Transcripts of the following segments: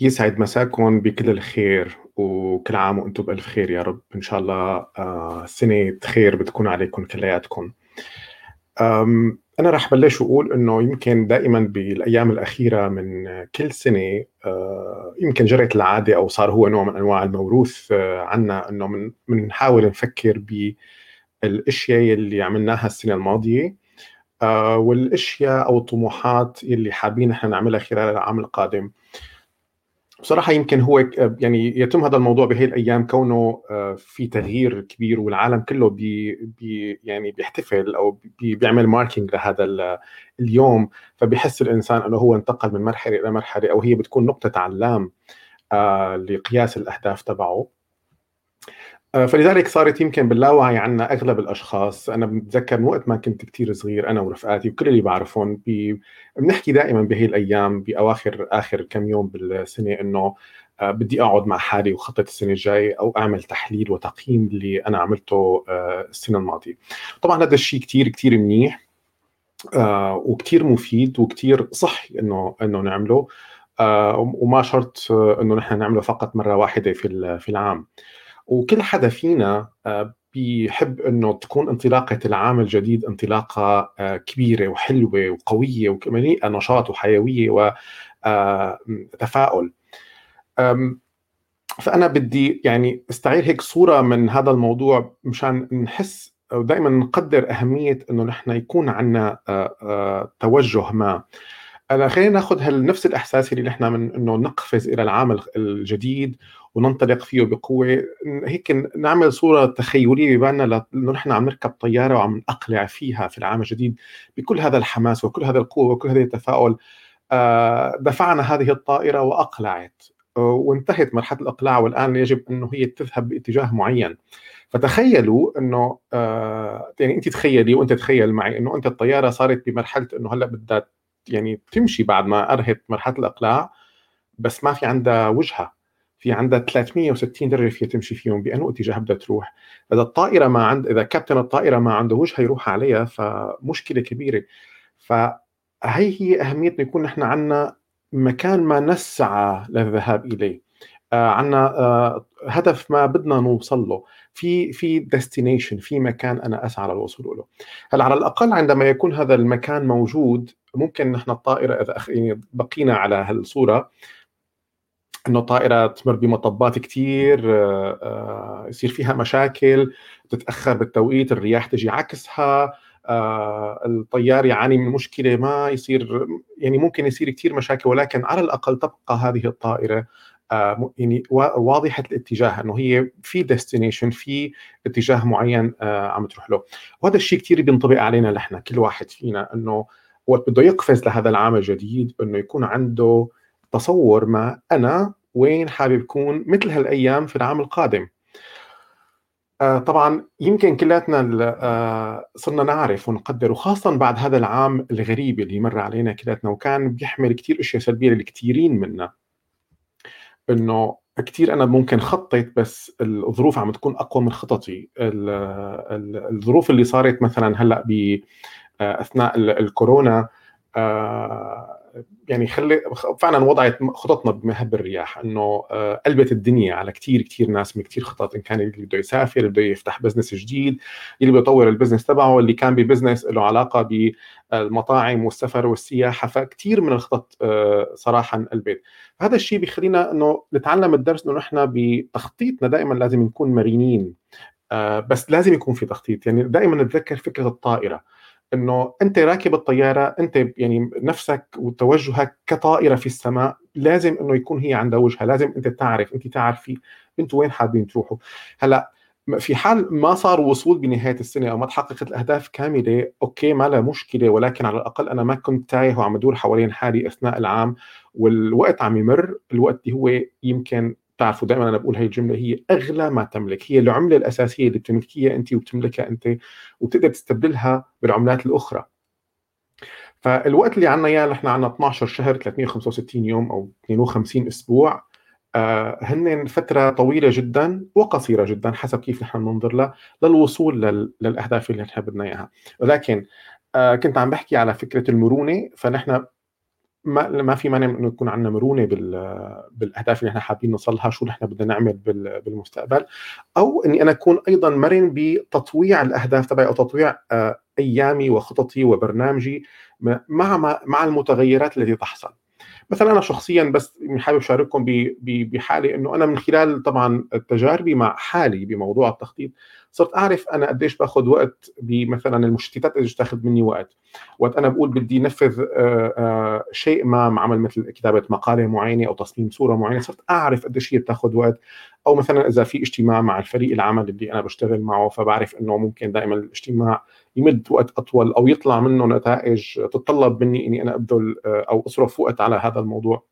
يسعد مساكم بكل الخير وكل عام وأنتم بألف خير يا رب. إن شاء الله آه، سنة خير بتكون عليكم كلياتكم. أنا رح بلش وأقول إنه يمكن دائما بالأيام الأخيرة من كل سنة آه، يمكن جرت العادة أو صار هو نوع من أنواع الموروث آه، عنا إنه بنحاول نفكر بالأشياء اللي عملناها السنة الماضية والأشياء أو الطموحات اللي حابين إحنا نعملها خلال العام القادم. بصراحة يمكن هو يعني يتم هذا الموضوع بهي الأيام كونه آه، في تغيير كبير والعالم كله بي بي يعني بيحتفل أو بي بيعمل marking لهذا اليوم. فبيحس الإنسان إنه هو انتقل من مرحلة إلى مرحلة أو هي بتكون نقطة علام آه، لقياس الأهداف تبعه. آه، فلذلك صارت يمكن باللاوعي عنا أغلب الأشخاص أنا بتذكر وقت ما كنت كثير صغير أنا ورفقاتي وكل اللي بعرفهم. بنحكي دائما بهي الأيام بأواخر آخر كم يوم بالسنة إنه آه، بدي أقعد مع حالي وخطط السنة الجاية أو أعمل تحليل وتقييم اللي أنا عملته آه، السنة الماضية. طبعا هذا الشيء كثير كثير منيح وكثير مفيد وكثير صحي انه إنه نعمله وما شرط إنه نحن نعمله فقط مرة واحدة في في العام. وكل حدا فينا آه، بيحب إنه تكون انطلاقة العام الجديد انطلاقة آه، كبيرة وحلوة وقوية ومليئة نشاط وحيوية وتفاؤل آه، فأنا بدي يعني استعير هيك صورة من هذا الموضوع مشان نحس ودائما نقدر أهمية إنه نحن يكون عندنا توجه ما. أنا خلينا ناخذ نفس الإحساس اللي نحن من إنه نقفز إلى العام الجديد وننطلق فيه بقوة. هيك نعمل صورة تخيلية ببالنا إنه نحن عم نركب طيارة وعم نقلع فيها في العام الجديد بكل هذا الحماس وكل هذا القوة وكل هذا التفاؤل. آه، دفعنا هذه الطائرة وأقلعت آه، وانتهت مرحلة الإقلاع والآن يجب إنه هي تذهب باتجاه معين. فتخيلوا إنه آه، يعني أنت تخيلي وأنت تخيل معي إنه أنت الطيارة صارت بمرحلة إنه هلأ بدها يعني تمشي بعد ما انهت مرحلة الإقلاع بس ما في عندها وجهة. في عندها 360 درجة فيها تمشي فيهم بأنه اتجاه بدها تروح. إذا الطائرة ما عند إذا كابتن الطائرة ما عنده وجهة يروح عليها فمشكلة كبيرة. فهي هي اهميه يكون نحن عندنا مكان ما نسعى للذهاب إليه. آه عندنا آه هدف ما بدنا نوصل له. في في ديستنيشن في مكان أنا أسعى للوصول له. هلأ على الأقل عندما يكون هذا المكان موجود ممكن نحن الطائرة إذا يعني بقينا على هالصورة إنه الطائرة تمر بمطبات كثير آه، آه، يصير فيها مشاكل تتأخر بالتوقيت الرياح تجي عكسها آه، الطيار يعاني من مشكلة ما يصير يعني ممكن يصير كثير مشاكل ولكن على الأقل تبقى هذه الطائرة يعني واضحة الاتجاه إنه هي في ديستنيشن في اتجاه معين عم تروح له. وهذا الشيء كثير بينطبق علينا نحن كل واحد فينا إنه وقت بده يقفز لهذا العام الجديد إنه يكون عنده تصور ما أنا وين حابب اكون مثل هالأيام في العام القادم. آه طبعا يمكن كلاتنا آه صرنا نعرف ونقدر وخاصة بعد هذا العام الغريب اللي مر علينا كلاتنا وكان بيحمل كثير أشياء سلبية لكثيرين منا. إنه كثير أنا ممكن خطط بس الظروف عم تكون أقوى من خططي. الظروف اللي صارت مثلا آه، أثناء الكورونا آه يعني خلي فعلا وضعت خططنا بمهب الرياح إنه آه، قلبت الدنيا على كثير كثير ناس من كثير خطط إن كان اللي بده يسافر اللي بده يفتح business جديد اللي بده يطور ال business تبعه اللي كان ب business له علاقة بالمطاعم والسفر والسياحة فكثير من الخطط آه، صراحة انقلبت هذا الشيء بيخلينا إنه نتعلم الدرس إنه نحن بتخطيطنا دائما لازم نكون مرنين آه، بس لازم يكون في تخطيط. يعني دائما نتذكر فكرة الطائرة. إنه أنت راكب الطيارة أنت يعني نفسك وتوجهك كطائرة في السماء لازم إنه يكون هي عندها وجهة لازم أنت تعرف أنت تعرفي أنتم وين حابين تروحوا. هلأ في حال ما صار وصول بنهاية السنة أو ما تحققت الأهداف كاملة أوكي ما لها مشكلة ولكن على الأقل أنا ما كنت تايه وعم بدور حوالين حالي أثناء العام والوقت عم يمر الوقت اللي هو يمكن بتعرفوا دائما أنا بقول هي الجملة هي أغلى ما تملك هي العملة الأساسية اللي بتملكيها انت وبتملكها أنت وبتقدر تستبدلها بالعملات الأخرى. فالوقت اللي عندنا إياه نحن عندنا 12 شهر 365 يوم أو 52 أسبوع آه هن فترة طويلة جدا وقصيرة جدا حسب كيف نحن ننظر لها للوصول لل... للأهداف اللي نحن بدنا إياها. ولكن آه كنت عم بحكي على فكرة المرونة فنحن ما ما في مانع إنه يكون عندنا مرونة بالأهداف اللي إحنا حابين نوصلها شو نحن بدنا نعمل بالمستقبل أو إني أنا أكون أيضا مرن بتطويع الأهداف تبعي أو تطويع آه، أيامي وخططي وبرنامجي مع مع المتغيرات التي تحصل. مثلا أنا شخصيا بس حابب أشارككم بحالي إنه أنا من خلال طبعا تجاربي مع حالي بموضوع التخطيط صرت أعرف أنا قديش باخذ وقت بمثلا المشتتات قديش تاخذ مني وقت. وقت أنا بقول بدي نفذ آه، آه، شيء ما عمل مثل كتابة مقالة معينة أو تصميم صورة معينة صرت أعرف قديش هي بتاخذ وقت. أو مثلا إذا في اجتماع مع الفريق العمل اللي أنا بشتغل معه فبعرف إنه ممكن دائما الاجتماع يمد وقت أطول أو يطلع منه نتائج تتطلب مني إني أنا أبذل آه، أو أصرف وقت على هذا الموضوع.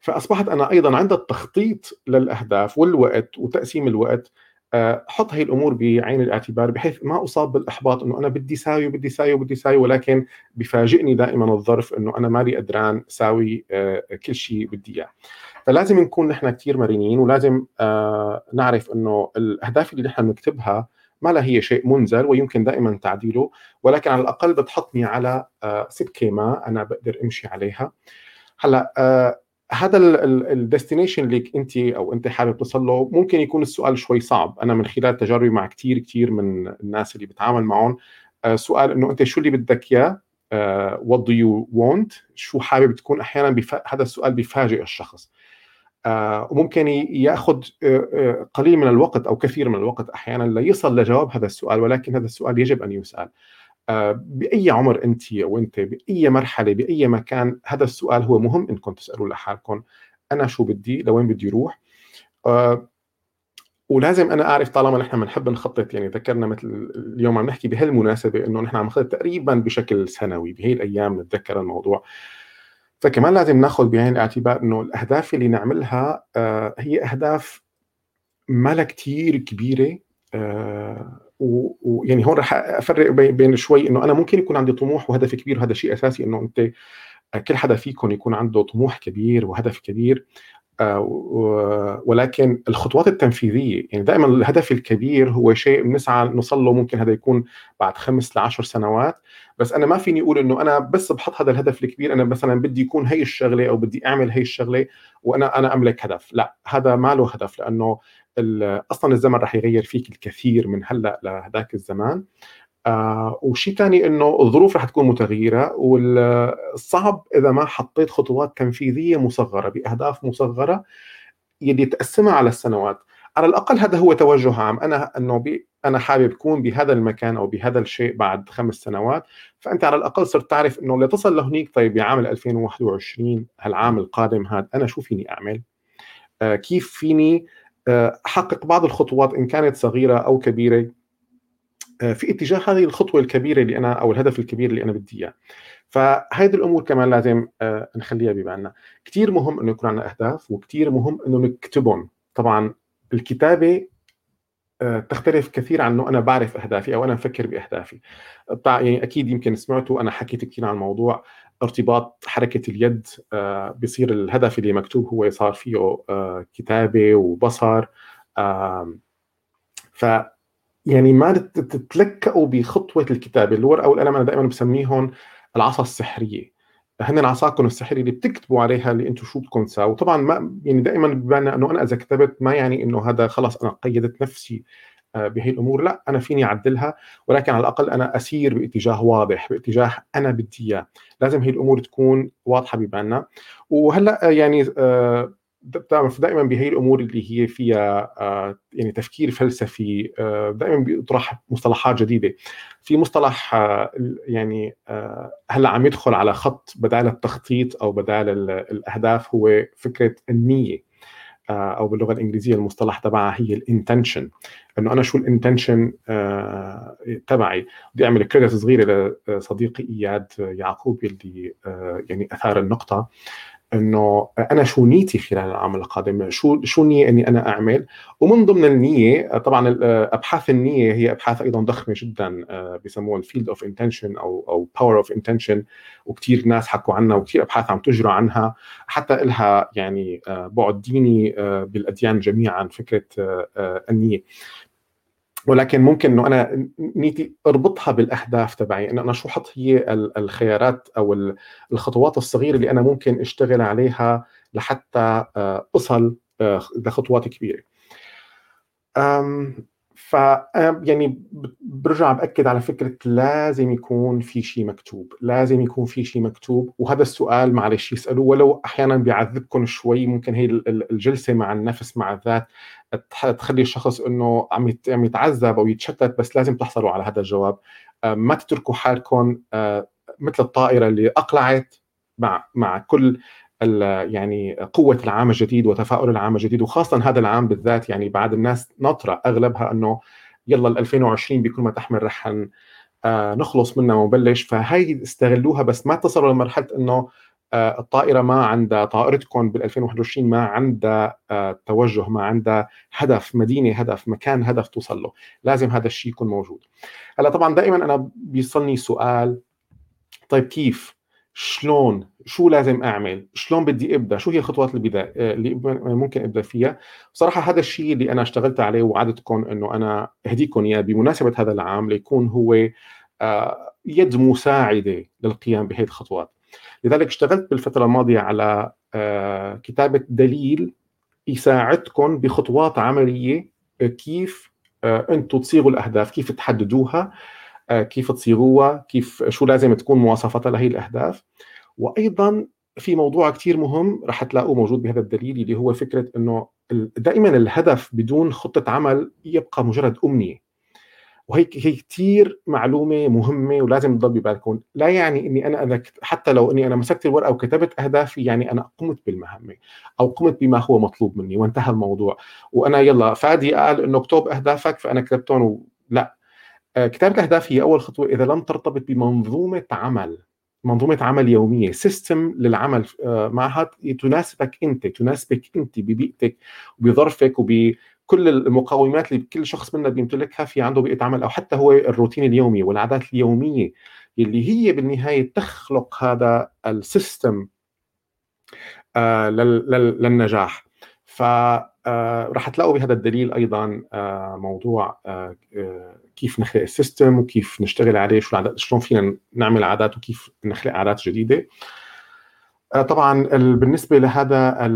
فأصبحت أنا أيضا عند التخطيط للأهداف والوقت وتقسيم الوقت. آه، حط هي الأمور بعين الاعتبار بحيث ما أصاب بالإحباط إنه أنا بدي ساوي وبدي ساوي وبدي ساوي ولكن بفاجئني دائما الظرف إنه أنا مالي قدران ساوي آه، كل شيء بدي إياه. فلازم نكون نحن كثير مرنين ولازم نعرف إنه الأهداف اللي نحن بنكتبها ما لا هي شيء منزل ويمكن دائما تعديله ولكن على الأقل بتحطني على آه، سكه ما أنا بقدر أمشي عليها. هلأ آه، هذا الديستنيشن اللي أنت أو أنت حابب تصل له ممكن يكون السؤال شوي صعب. أنا من خلال تجاربي مع كثير كثير من الناس اللي بتعامل معهم آه، سؤال إنه أنت شو اللي بدك إياه؟ what do you want شو حابب تكون أحيانا. هذا السؤال بيفاجئ الشخص. وممكن ياخذ آه، آه، قليل من الوقت أو كثير من الوقت أحيانا ليصل لجواب هذا السؤال ولكن هذا السؤال يجب أن يسأل. بأي عمر أنت أو انت بأي مرحلة بأي مكان هذا السؤال هو مهم إنكم تسالوا لحالكم. أنا شو بدي؟ لوين بدي أروح ولازم أنا أعرف طالما نحن بنحب نخطط يعني ذكرنا مثل اليوم عم نحكي بهالمناسبة إنه نحن عم نخطط تقريبا بشكل سنوي بهي الأيام نتذكر الموضوع. فكمان لازم ناخذ بعين الاعتبار انه الاهداف اللي نعملها آه، هي اهداف ما لها كثير كبيرة آه، ويعني هون رح افرق بين شوي انه أنا ممكن يكون عندي طموح وهدف كبير وهذا شيء أساسي انه انت كل حدا فيكم يكون عنده طموح كبير وهدف كبير. ولكن الخطوات التنفيذية يعني دائما الهدف الكبير هو شيء بنسعى نوصل له ممكن هذا يكون بعد خمس لعشر سنوات. بس أنا ما فيني أقول إنه أنا بس بحط هذا الهدف الكبير أنا مثلا بدي يكون هي الشغلة أو بدي أعمل هي الشغلة وأنا أنا أملك هدف. لا هذا ما له هدف لأنه أصلا الزمن رح يغير فيك الكثير من هلأ لهذاك الزمان. آه وشيء ثاني إنه الظروف رح تكون متغيرة والصعب إذا ما حطيت خطوات تنفيذية مصغرة بأهداف مصغرة يلي تقسمها على السنوات. على الأقل هذا هو توجه عام. أنا إنه بي أنا حابب أكون بهذا المكان أو بهذا الشيء بعد خمس سنوات. فأنت على الأقل صرت تعرف إنه لتصل لهنيك طيب بعام 2021 هالعام القادم هذا أنا شو فيني أعمل؟ آه كيف فيني آه أحقق بعض الخطوات إن كانت صغيرة أو كبيرة؟ في اتجاه هذه الخطوة الكبيرة اللي أنا أو الهدف الكبير اللي أنا بدي إياه. فهذه الأمور كمان لازم آه، نخليها ببالنا. كثير مهم إنه يكون عندنا أهداف وكثير مهم إنه نكتبهم. طبعا الكتابه آه، تختلف كثير عن إنه أنا بعرف أهدافي أو أنا مفكر بأهدافي. يعني أكيد يمكن سمعتوا أنا حكيت كثير عن الموضوع ارتباط حركة اليد بصير الهدف اللي مكتوب هو صار فيه كتابة وبصر. ف يعني ما تتلكئوا بخطوة الكتابة الورقه والقلم أنا دائما بسميهم العصا السحرية. هن عصاكم السحرية اللي بتكتبوا عليها اللي أنتم شو بدكم تساووا. طبعا ما يعني دائما ببالنا إنه أنا إذا كتبت ما يعني إنه هذا خلص أنا قيدت نفسي آه، بهي الأمور لا أنا فيني أعدلها ولكن على الأقل أنا أسير باتجاه واضح باتجاه أنا بدي إياه. لازم هي الأمور تكون واضحة ببالنا وهلأ آه، يعني آه، بتعرف دائما بهي الأمور اللي هي فيها آه، يعني تفكير فلسفي آه، دائما بيطرح مصطلحات جديدة. في مصطلح آه، يعني هلأ عم يدخل على خط بدال التخطيط أو بدال الأهداف هو فكرة النية أو باللغة الإنجليزية المصطلح تبعها هي ال intention. إنه أنا شو ال intention تبعي؟ بدي أعمل credit صغيرة لصديقي إياد يعقوب اللي يعني أثار النقطة. إنه أنا شو نيتي خلال العام القادم؟ شو شو النيه إني أنا أعمل؟ ومن ضمن النية طبعا أبحاث النية هي أبحاث أيضا ضخمة جدا آه، بسموها ال field of intention أو أو power of intention وكثير ناس حكوا عنها وكثير أبحاث عم تجرى عنها. حتى لها يعني آه، بعد ديني آه، بالأديان جميعا فكرة النية. ولكن ممكن إنه أنا نيتي أربطها بالأهداف تبعي انه أنا شو حط هي الخيارات أو الخطوات الصغيرة اللي أنا ممكن أشتغل عليها لحتى آه، أصل آه، لخطوات كبيرة. ف يعني برجع بأكد على فكرة لازم يكون في شيء مكتوب، لازم يكون في شيء مكتوب وهذا السؤال معلش يسألوه ولو أحيانا بيعذبكم شوي ممكن هي الجلسة مع النفس مع الذات تخلي الشخص إنه عم عم يتعذب أو يتشتت بس لازم تحصلوا على هذا الجواب. ما تتركوا حالكم مثل الطائرة اللي أقلعت مع مع كل يعني قوة العام الجديد وتفاؤل العام الجديد وخاصه هذا العام بالذات يعني بعد الناس ناطره أغلبها إنه يلا ال 2020 بكل ما تحمل رح آه نخلص منها ونبلش. فهي استغلوها بس ما تصلوا لمرحلة إنه آه الطائرة ما عندها طائرتكم بال 2021 ما عندها آه توجه ما عندها هدف مدينة هدف مكان هدف توصل له. لازم هذا الشيء يكون موجود. هلأ طبعا دائما أنا بيصلني سؤال طيب كيف شلون شو لازم أعمل؟ شلون بدي أبدأ؟ شو هي الخطوات اللي اللي ممكن أبدأ فيها؟ صراحة هذا الشيء اللي أنا اشتغلت عليه ووعدتكم إنه أنا أهديكم إياه بمناسبة هذا العام ليكون هو آه، يد مساعدة للقيام بهذه الخطوات. لذلك اشتغلت بالفترة الماضية على آه، كتابة دليل يساعدكم بخطوات عملية آه، كيف أنتم تصيغوا الأهداف كيف تحددوها. آه، كيف تصيغوها كيف شو لازم تكون مواصفاتها لهي الأهداف. وأيضا في موضوع كثير مهم رح تلاقوه موجود بهذا الدليل اللي هو فكرة إنه دائما الهدف بدون خطة عمل يبقى مجرد أمنية. وهي هي كثير معلومة مهمة ولازم تضل ببالكم لا يعني إني أنا إذا حتى لو إني أنا مسكت الورقة وكتبت أهدافي يعني أنا قمت بالمهمة أو قمت بما هو مطلوب مني وانتهى الموضوع. وأنا يلا فادي قال إنه اكتب أهدافك فأنا كتبتهم. لا. آه، كتابه الاهداف هي أول خطوة إذا لم ترتبط بمنظومة عمل منظومة عمل يومية system للعمل آه، معها تناسبك أنت تناسبك أنت ببيئتك وبظرفك وبكل المقومات اللي كل شخص منا بيمتلكها في عنده بيئة عمل أو حتى هو الروتين اليومي والعادات اليومية اللي هي بالنهاية تخلق هذا ال system آه، للنجاح. ف راح تلاقوا بهذا الدليل أيضا موضوع كيف نخلق السيستم وكيف نشتغل عليه شو العادات شلون فينا نعمل عادات وكيف نخلق عادات جديدة. آه، طبعا بالنسبة لهذا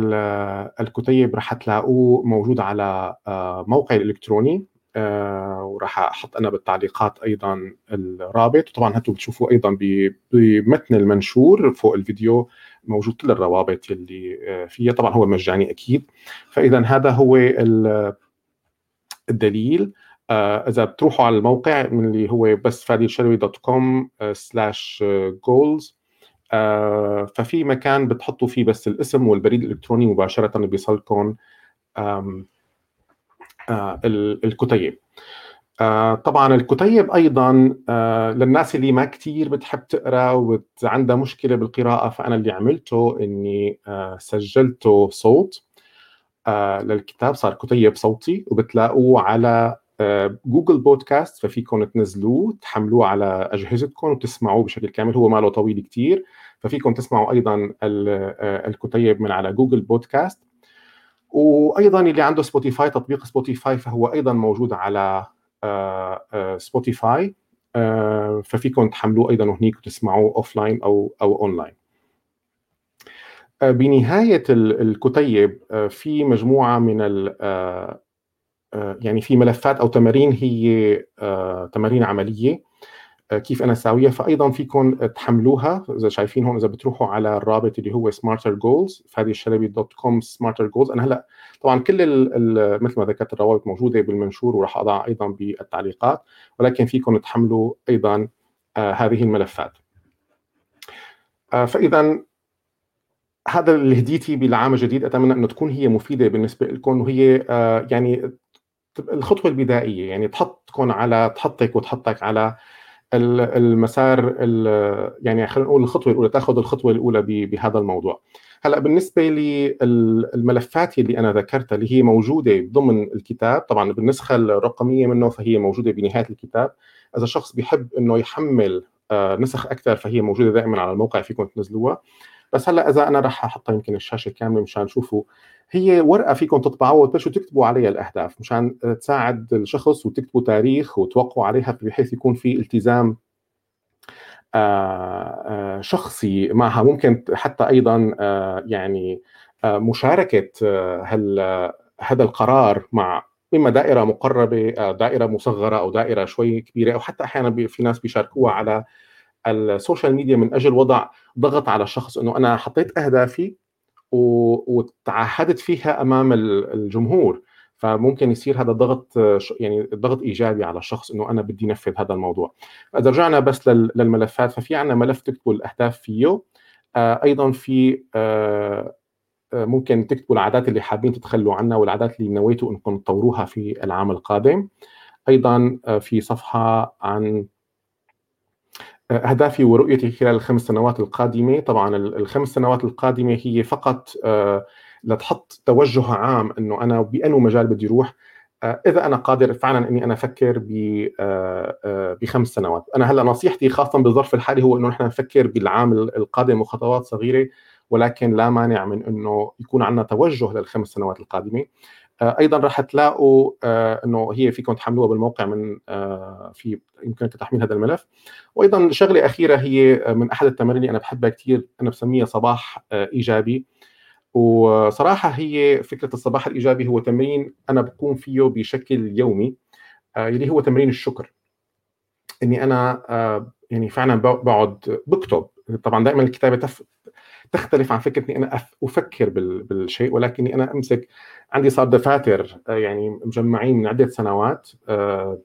الكتيب رح تلاقوه موجود على آه، موقعي الإلكتروني آه، وراح أحط أنا بالتعليقات أيضا الرابط. وطبعا أنتم بتشوفوا أيضا بمتن المنشور فوق الفيديو موجود كل الروابط اللي فيها. طبعا هو مجاني أكيد. فاذا هذا هو الدليل. آه، إذا بتروحوا على الموقع اللي هو بس فادي الشلبي dot com slash goals ففي مكان بتحطوا فيه بس الاسم والبريد الإلكتروني مباشرة بيصلكم آه، الكتيب. آه، طبعا الكتيب أيضا للناس اللي ما كثير بتحب تقرأ وعندها مشكلة بالقراءة فأنا اللي عملته إني سجلته صوت للكتاب صار كتيب صوتي وبتلاقوه على جوجل بودكاست ففيكم تنزلوه تحملوه على أجهزتكم وتسمعوه بشكل كامل هو ماله طويل كثير ففيكم تسمعوا أيضا آه، الكتيب من على جوجل بودكاست. وأيضا اللي عنده سبوتيفاي تطبيق سبوتيفاي فهو أيضا موجود على سبوتيفاي آه، آه، ففيكم تحملوه أيضا هنيك وتسمعوه offline أو أو اون لاين بنهاية الكتيب في مجموعة من آه، يعني في ملفات أو تمارين هي آه، تمارين عملية. آه، كيف أنا اساويها فايضا فيكم تحملوها. إذا شايفين هون إذا بتروحوا على الرابط اللي هو smarter goals فادي الشلبي dot com smarter goals أنا هلأ طبعا كل مثل ما ذكرت الروابط موجودة بالمنشور وراح أضع أيضا بالتعليقات. ولكن فيكم تحملوا أيضا هذه الملفات. فاذا هذا اللي هديتي بالعام الجديد أتمنى إنه تكون هي مفيدة بالنسبة لكم وهي يعني الخطوة البدائية. يعني تحطكم على تحطك وتحطك على المسار يعني خلينا نقول الخطوة الأولى تأخذ الخطوة الأولى بهذا الموضوع. هلأ بالنسبة للملفات اللي أنا ذكرتها اللي هي موجودة ضمن الكتاب طبعا بالنسخة الرقمية منه فهي موجودة بنهاية الكتاب. إذا شخص بيحب إنه يحمل آه، نسخ أكثر فهي موجودة دائما على الموقع فيكم تنزلوها. بس هلأ إذا أنا رح أحطها يمكن الشاشة كاملة مشان تشوفوا هي ورقة فيكم تطبعوها وتبلشوا تكتبوا عليها الأهداف مشان تساعد الشخص وتكتبوا تاريخ وتوقعوا عليها بحيث يكون في التزام آه، شخصي معها. ممكن حتى أيضا يعني مشاركة هل هذا القرار مع إما دائرة مقربة دائرة مصغرة أو دائرة شوي كبيرة أو حتى أحيانا في ناس بيشاركوها على السوشيال ميديا من أجل وضع ضغط على الشخص إنه أنا حطيت أهدافي وتعهدت فيها أمام الجمهور. فممكن يصير هذا ضغط يعني ضغط إيجابي على الشخص إنه أنا بدي نفذ هذا الموضوع. إذا رجعنا بس للملفات ففي عندنا ملف تكتبوا الأهداف فيه. آه، أيضا في آه، آه، ممكن تكتبوا العادات اللي حابين تتخلوا عنها والعادات اللي نويتوا إنكم تطوروها في العام القادم. أيضا في صفحة عن أهدافي ورؤيتي خلال الخمس سنوات القادمة. طبعا الخمس سنوات القادمة هي فقط آه، لتحط توجه عام إنه أنا بأنه مجال بدي أروح آه، إذا أنا قادر فعلا إني أنا أفكر آه، بخمس سنوات. أنا هلأ نصيحتي خاصه بالظرف الحالي هو إنه نحن نفكر بالعام القادم وخطوات صغيرة ولكن لا مانع من إنه يكون عندنا توجه للخمس سنوات القادمة. آه، أيضا راح تلاقوا آه، إنه هي فيكم تحملوها بالموقع من آه، في يمكنك تحميل هذا الملف. وأيضا شغلة أخيرة هي من أحد التمارين اللي أنا بحبها كثير أنا بسميها صباح إيجابي. وصراحة هي فكرة الصباح الإيجابي هو تمرين أنا بقوم فيه بشكل يومي اللي هو تمرين الشكر. إني أنا يعني فعلا بقعد بكتب. طبعا دائما الكتابة تختلف عن فكرة إني أنا أفكر بالشيء ولكني أنا أمسك عندي صار دفاتر آه، يعني مجمعين من عدة سنوات آه،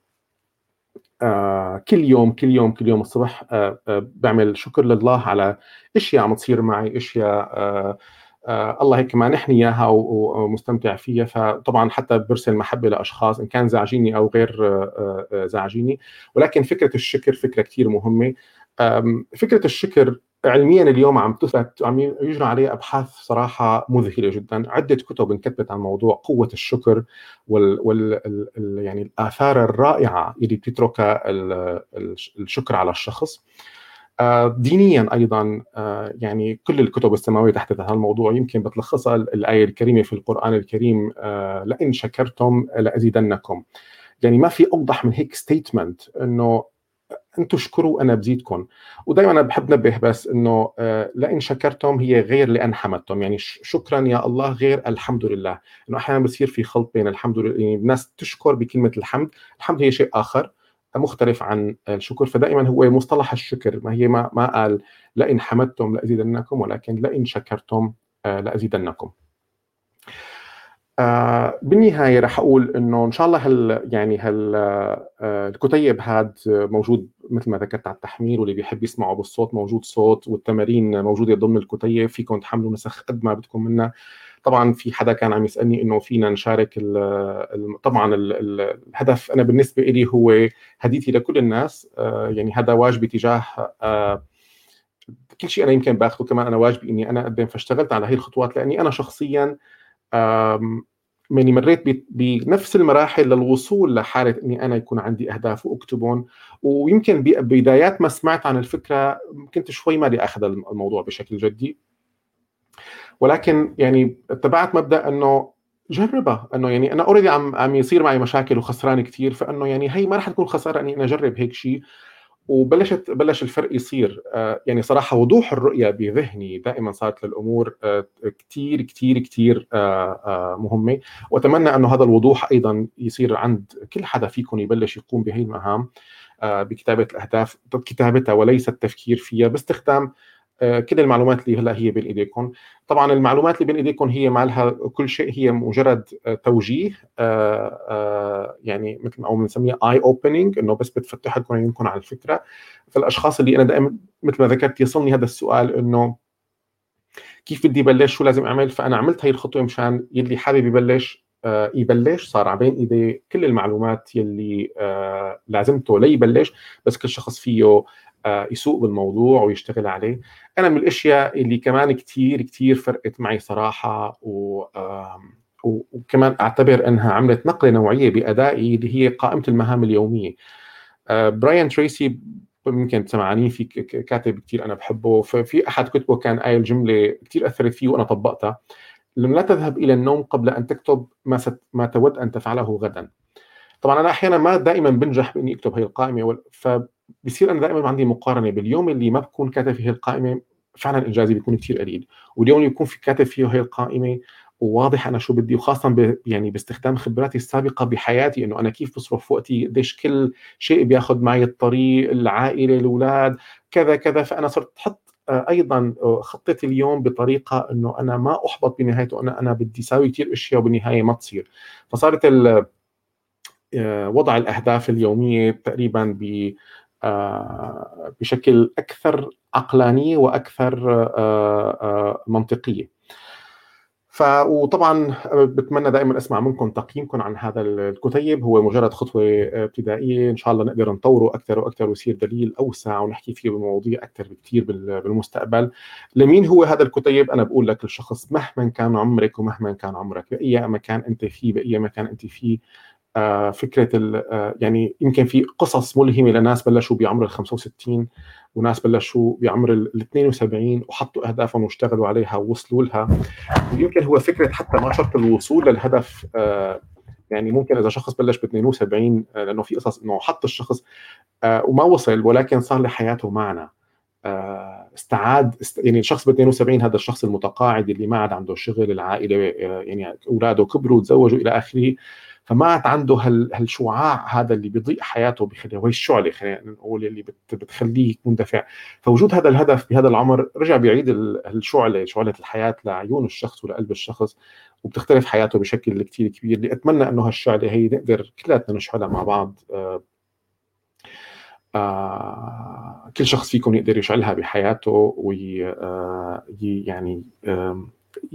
آه، كل يوم كل يوم كل يوم الصبح بعمل شكر لله على أشياء عم تصير معي أشياء الله هيك مانحني إياها ومستمتع فيها. فطبعا حتى برسل محبه لأشخاص إن كان زعجيني أو غير زعجيني. ولكن فكرة الشكر فكرة كثير مهمة. فكرة الشكر علميا اليوم عم تثبت عم يجرى عليها أبحاث صراحة مذهلة جدا. عدة كتب انكتبت عن موضوع قوة الشكر وال, وال ال يعني الآثار الرائعة اللي بتتركها الشكر على الشخص. دينيا أيضا يعني كل الكتب السماوية تحدث هذا الموضوع يمكن بتلخصها الآية الكريمة في القرآن الكريم لئن شكرتم لأزيدنكم. يعني ما في أوضح من هيك ستيتمنت إنه أنتم اشكروا أنا بزيدكم. ودائما أنا بحب نبه بس إنه آه، لئن شكرتم هي غير لأن حمدتم. يعني شكرا يا الله غير الحمد لله. إنه أحيانا بصير في خلط بين الحمد لله يعني الناس تشكر بكلمة الحمد. الحمد هي شيء آخر مختلف عن الشكر. فدائما هو مصطلح الشكر. ما هي ما ما قال لئن حمدتم لأزيدنكم ولكن لئن شكرتم آه، لأزيدنكم. آه بالنهاية رح أقول إنه إن شاء الله هال يعني هال آه الكتيب هاد موجود مثل ما ذكرت على التحميل واللي بيحب يسمعه بالصوت موجود صوت والتمارين موجودة ضمن الكتيب فيكم تحملوا نسخ قد ما بدكم منها طبعا في حدا كان عم يسألني إنه فينا نشارك ال ال طبعا ال الهدف أنا بالنسبة لي هو هديتي لكل الناس آه يعني هذا واجبي تجاه آه كل شيء أنا يمكن باخذه كمان أنا واجبي إني أنا أقدم فاشتغلت على هي الخطوات لأني أنا شخصيا يعني مريت بنفس المراحل للوصول لحالة إني أنا يكون عندي أهداف وأكتبهم. ويمكن بدايات ما سمعت عن الفكرة كنت شوي ما بدي اخذ الموضوع بشكل جدي. ولكن يعني اتبعت مبدأ إنه جربها إنه يعني أنا اوريدي عم عم يصير معي مشاكل وخسران كثير فإنه يعني هي ما راح تكون خسارة إني أنا أجرب هيك شيء وبلشت بلش الفرق يصير. آه، يعني صراحة وضوح الرؤية بذهني دائما صارت للأمور كثير كثير كثير مهمة. وأتمنى أنه هذا الوضوح أيضا يصير عند كل حدا فيكم يبلش يقوم بهي المهام آه، بكتابة الأهداف كتابتها وليس التفكير فيها باستخدام آه، كل المعلومات اللي هلا هي بين ايديكم. طبعا المعلومات اللي بين ايديكم هي مالها كل شيء هي مجرد آه، توجيه آه، يعني مثل ما بنسميها eye opening إنه بس بتفتح لكم عيونكم على الفكرة. فالأشخاص اللي أنا دائما مثل ما ذكرت يصلني هذا السؤال إنه كيف بدي بلش شو لازم أعمل؟ فأنا عملت هي الخطوة مشان يلي حابب يبلش يبلش. صار على بين ايديه كل المعلومات يلي لازمته ليبلش بس كل شخص فيه آه، يسوق بالموضوع ويشتغل عليه. أنا من الأشياء اللي كمان كثير كثير فرقت معي صراحة و وكمان أعتبر إنها عملت نقلة نوعية بأدائي اللي هي قائمة المهام اليومية. براين آه، تريسي يمكن سمعانين في كاتب كثير أنا بحبه. ففي أحد كتبه كان قايل جملة كثير أثرت فيه وأنا طبقتها. لا تذهب إلى النوم قبل أن تكتب ما ست... ما تود أن تفعله غدا. طبعا أنا أحيانا ما دائما بنجح بإني أكتب هي القائمة فبصير أنا دائما عندي مقارنة باليوم اللي ما بكون كاتب فيه القائمة فعلا انجازي بيكون كثير قليل. واليوم اللي بيكون في كاتب فيه هي القائمة وواضح أنا شو بدي وخاصه ب يعني باستخدام خبراتي السابقة بحياتي إنه أنا كيف بصرف وقتي قديش كل شيء بياخذ معي الطريق العائلة الأولاد كذا كذا. فأنا صرت أحط آه، أيضا آه، خطتي اليوم بطريقة إنه أنا ما أحبط بنهايته أنا أنا بدي أسوي كثير أشياء وبالنهاية ما تصير. فصارت آه، وضع الأهداف اليومية تقريبا ب بشكل أكثر عقلانية وأكثر منطقية. ف وطبعا بتمنى دائما أسمع منكم تقييمكم عن هذا الكتيب. هو مجرد خطوة ابتدائية. إن شاء الله نقدر نطوره أكثر وأكثر ويصير دليل أوسع ونحكي فيه بمواضيع أكثر بكثير بالمستقبل. لمين هو هذا الكتيب؟ أنا بقول لك الشخص مهما كان عمرك ومهما كان عمرك. بأي مكان أنت فيه بأي مكان أنت فيه آه، فكرة آه، يعني يمكن في قصص ملهمة لناس بلشوا بعمر ال 65 وناس بلشوا بعمر ال 72 وحطوا أهدافهم واشتغلوا عليها ووصلوا لها. ويمكن هو فكرة حتى ما شرط الوصول للهدف آه، يعني ممكن إذا شخص بلش ب 72 لأنه في قصص إنه حط الشخص وما وصل ولكن صار لحياته معنى استعاد يعني الشخص ب 72 هذا الشخص المتقاعد اللي ما عاد عنده شغل العائلة يعني أولاده كبروا تزوجوا إلى آخره. فما عنده هالشعاع هذا اللي بيضيء حياته بخليه وهي الشعلة خلينا نقول اللي بتخليه يكون دافع. فوجود هذا الهدف بهذا العمر رجع بيعيد الشعلة شعلة الحياة لعيون الشخص ولقلب الشخص وبتختلف حياته بشكل كثير كبير. اللي اتمنى إنه هالشعلة هي نقدر كلياتنا نشعلها مع بعض. آه آه كل شخص فيكم يقدر يشعلها بحياته وي آه يعني آه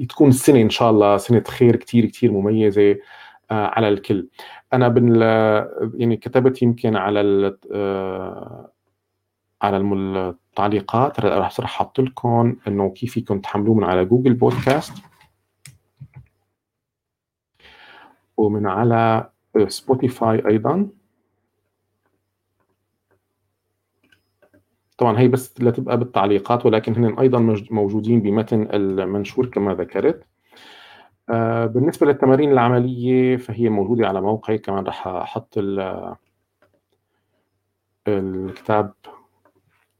تكون السنة إن شاء الله سنة خير كثير كثير مميزة. على الكل. أنا بن يعني كتبت يمكن على آه، على التعليقات راح أحط لكم إنه كيف فيكم تحملوه من على جوجل بودكاست. ومن على سبوتيفاي أيضا. طبعا هي بس لتبقى بالتعليقات ولكن هن أيضا موجودين بمتن المنشور كما ذكرت. آه، بالنسبة للتمارين العملية فهي موجودة على موقعي كمان رح أحط الكتاب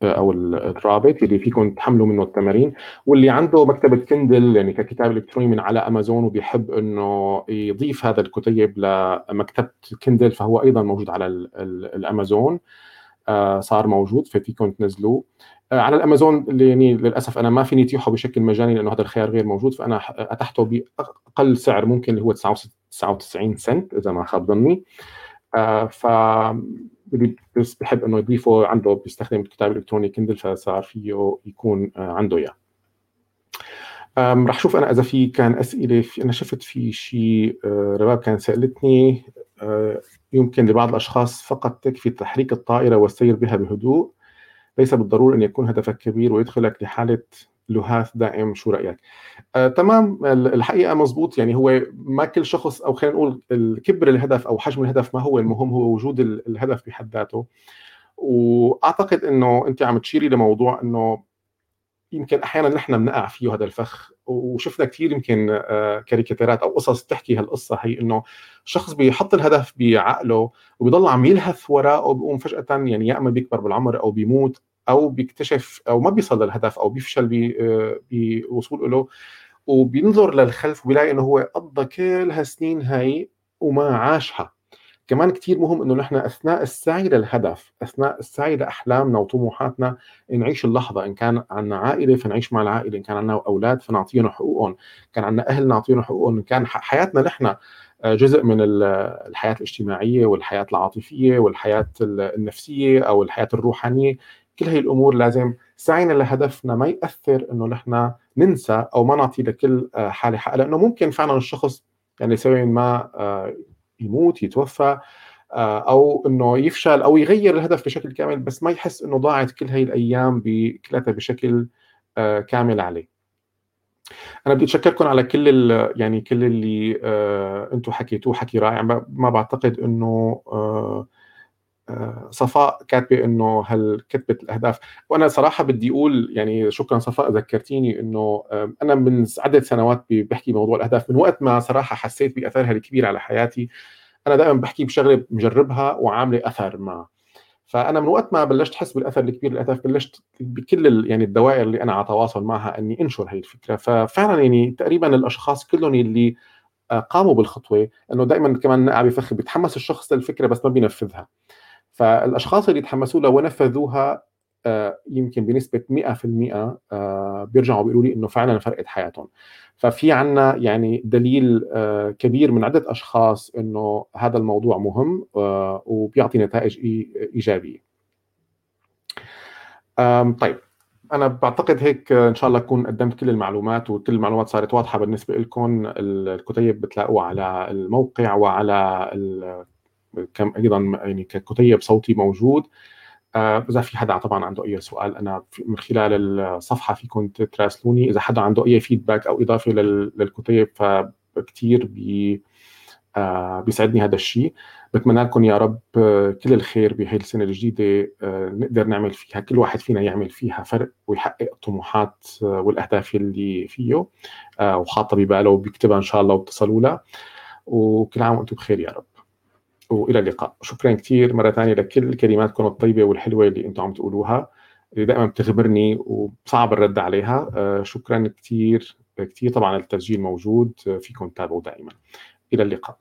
آه، أو الرابط اللي فيكم تحملوا منه التمارين واللي عنده مكتبة كندل يعني ككتاب إلكتروني من على أمازون وبيحب إنه يضيف هذا الكتيب لمكتبة كندل فهو أيضا موجود على الأمازون آه، صار موجود ففيكم تنزلوه. على الأمازون اللي يعني للأسف أنا ما فيني اتيحه بشكل مجاني لأنه هذا الخيار غير موجود فأنا أتحته بأقل سعر ممكن اللي هو 99 سنت إذا ما خاب ظني. آه، ف بس بحب إنه يضيفه عنده بيستخدم الكتاب الالكتروني كندل فصار فيه يكون عنده إياه. رح شوف أنا إذا في كان أسئلة في أنا شفت في شيء رباب كان سألتني يمكن لبعض الأشخاص فقط تكفي تحريك الطائرة والسير بها بهدوء. ليس بالضرورة أن يكون هدفك كبير ويدخلك لحالة لهاث دائم. شو رأيك؟ آه، تمام. الحقيقة مزبوط يعني هو ما كل شخص أو خلينا نقول كبر الهدف أو حجم الهدف ما هو المهم هو وجود الهدف بحد ذاته. وأعتقد أنه أنت عم تشيري لموضوع أنه يمكن أحيانا نحن بنقع فيه هذا الفخ وشفنا كثير يمكن آه، كاريكاتيرات أو قصص تحكي هالقصة هي إنه شخص بيحط الهدف بعقله وبيضل عم يلهث وراءه وبقوم فجاه يعني يا إما بيكبر بالعمر أو بيموت أو بيكتشف أو ما بيصل للهدف أو بيفشل آه، بوصول له وبينظر للخلف وبيلاقي إنه هو قضى كل هالسنين هاي وما عاشها. كمان كثير مهم إنه نحن أثناء السعي للهدف أثناء السعي لأحلامنا وطموحاتنا نعيش اللحظة. إن كان عندنا عائلة فنعيش مع العائلة إن كان عندنا أولاد فنعطيهم حقوقهم كان عندنا أهل نعطيهم حقوقهم إن كان حياتنا نحن آه، جزء من الحياة الاجتماعية والحياة العاطفية والحياة النفسية أو الحياة الروحانية. كل هي الأمور لازم سعينا لهدفنا ما يأثر إنه نحن ننسى أو ما نعطي لكل آه، حاله حق لأنه ممكن فعلا الشخص يعني لسبب ما آه، يموت يتوفى آه، أو إنه يفشل أو يغير الهدف بشكل كامل بس ما يحس إنه ضاعت كل هاي الأيام كلها بشكل آه، كامل عليه. أنا بدي أتشكركم على كل يعني كل اللي آه، أنتم حكيتوه حكي رائع. ما بعتقد إنه صفاء كاتبة إنه هل كتبت الأهداف. وأنا صراحة بدي أقول يعني شكرا صفاء ذكرتيني إنه أنا من عده سنوات بحكي موضوع الأهداف. من وقت ما صراحة حسيت بأثرها الكبير على حياتي أنا دائما بحكي بشغلة مجربها وعاملة أثر ما. فأنا من وقت ما بلشت أحس بالأثر الكبير للأهداف بلشت بكل يعني الدوائر اللي أنا على تواصل معها إني أنشر هي الفكرة. ففعلا يعني تقريبا الأشخاص كلهم اللي آه، قاموا بالخطوة إنه دائما كمان عم بفخر بيتحمس الشخص للفكرة بس ما بينفذها. فالأشخاص اللي تحمسوا لها ونفذوها آه، يمكن بنسبة 100% آه، بيرجعوا بيقولوا لي إنه فعلا فرقت حياتهم. ففي عنا يعني دليل آه، كبير من عدة أشخاص إنه هذا الموضوع مهم وبيعطي نتائج إيجابية. طيب أنا بعتقد هيك إن شاء الله أكون قدمت كل المعلومات وكل المعلومات صارت واضحة بالنسبة لكم الكتيب بتلاقوها على الموقع وعلى كم أيضا يعني ككتيب صوتي موجود. آه، إذا في حدا طبعا عنده أي سؤال أنا من خلال الصفحة فيكم تراسلوني. إذا حدا عنده أي فيدباك أو إضافة للكتيب فكتير بي آه بيسعدني هذا الشيء. بتمنى لكم يا رب كل الخير بهي السنة الجديدة آه نقدر نعمل فيها كل واحد فينا يعمل فيها فرق ويحقق الطموحات آه والأهداف اللي فيه آه وحاطة بباله وبيكتبها إن شاء الله وبتصلوا لها وكل عام وأنتم بخير يا رب. وإلى اللقاء. شكرا كثير مرة ثانية لكل كلماتكم الطيبة والحلوة اللي أنتم عم تقولوها. اللي دائما بتغمرني وصعب الرد عليها. آه، شكرا كثير كثير طبعا التسجيل موجود. فيكم تتابعوا دائما. إلى اللقاء.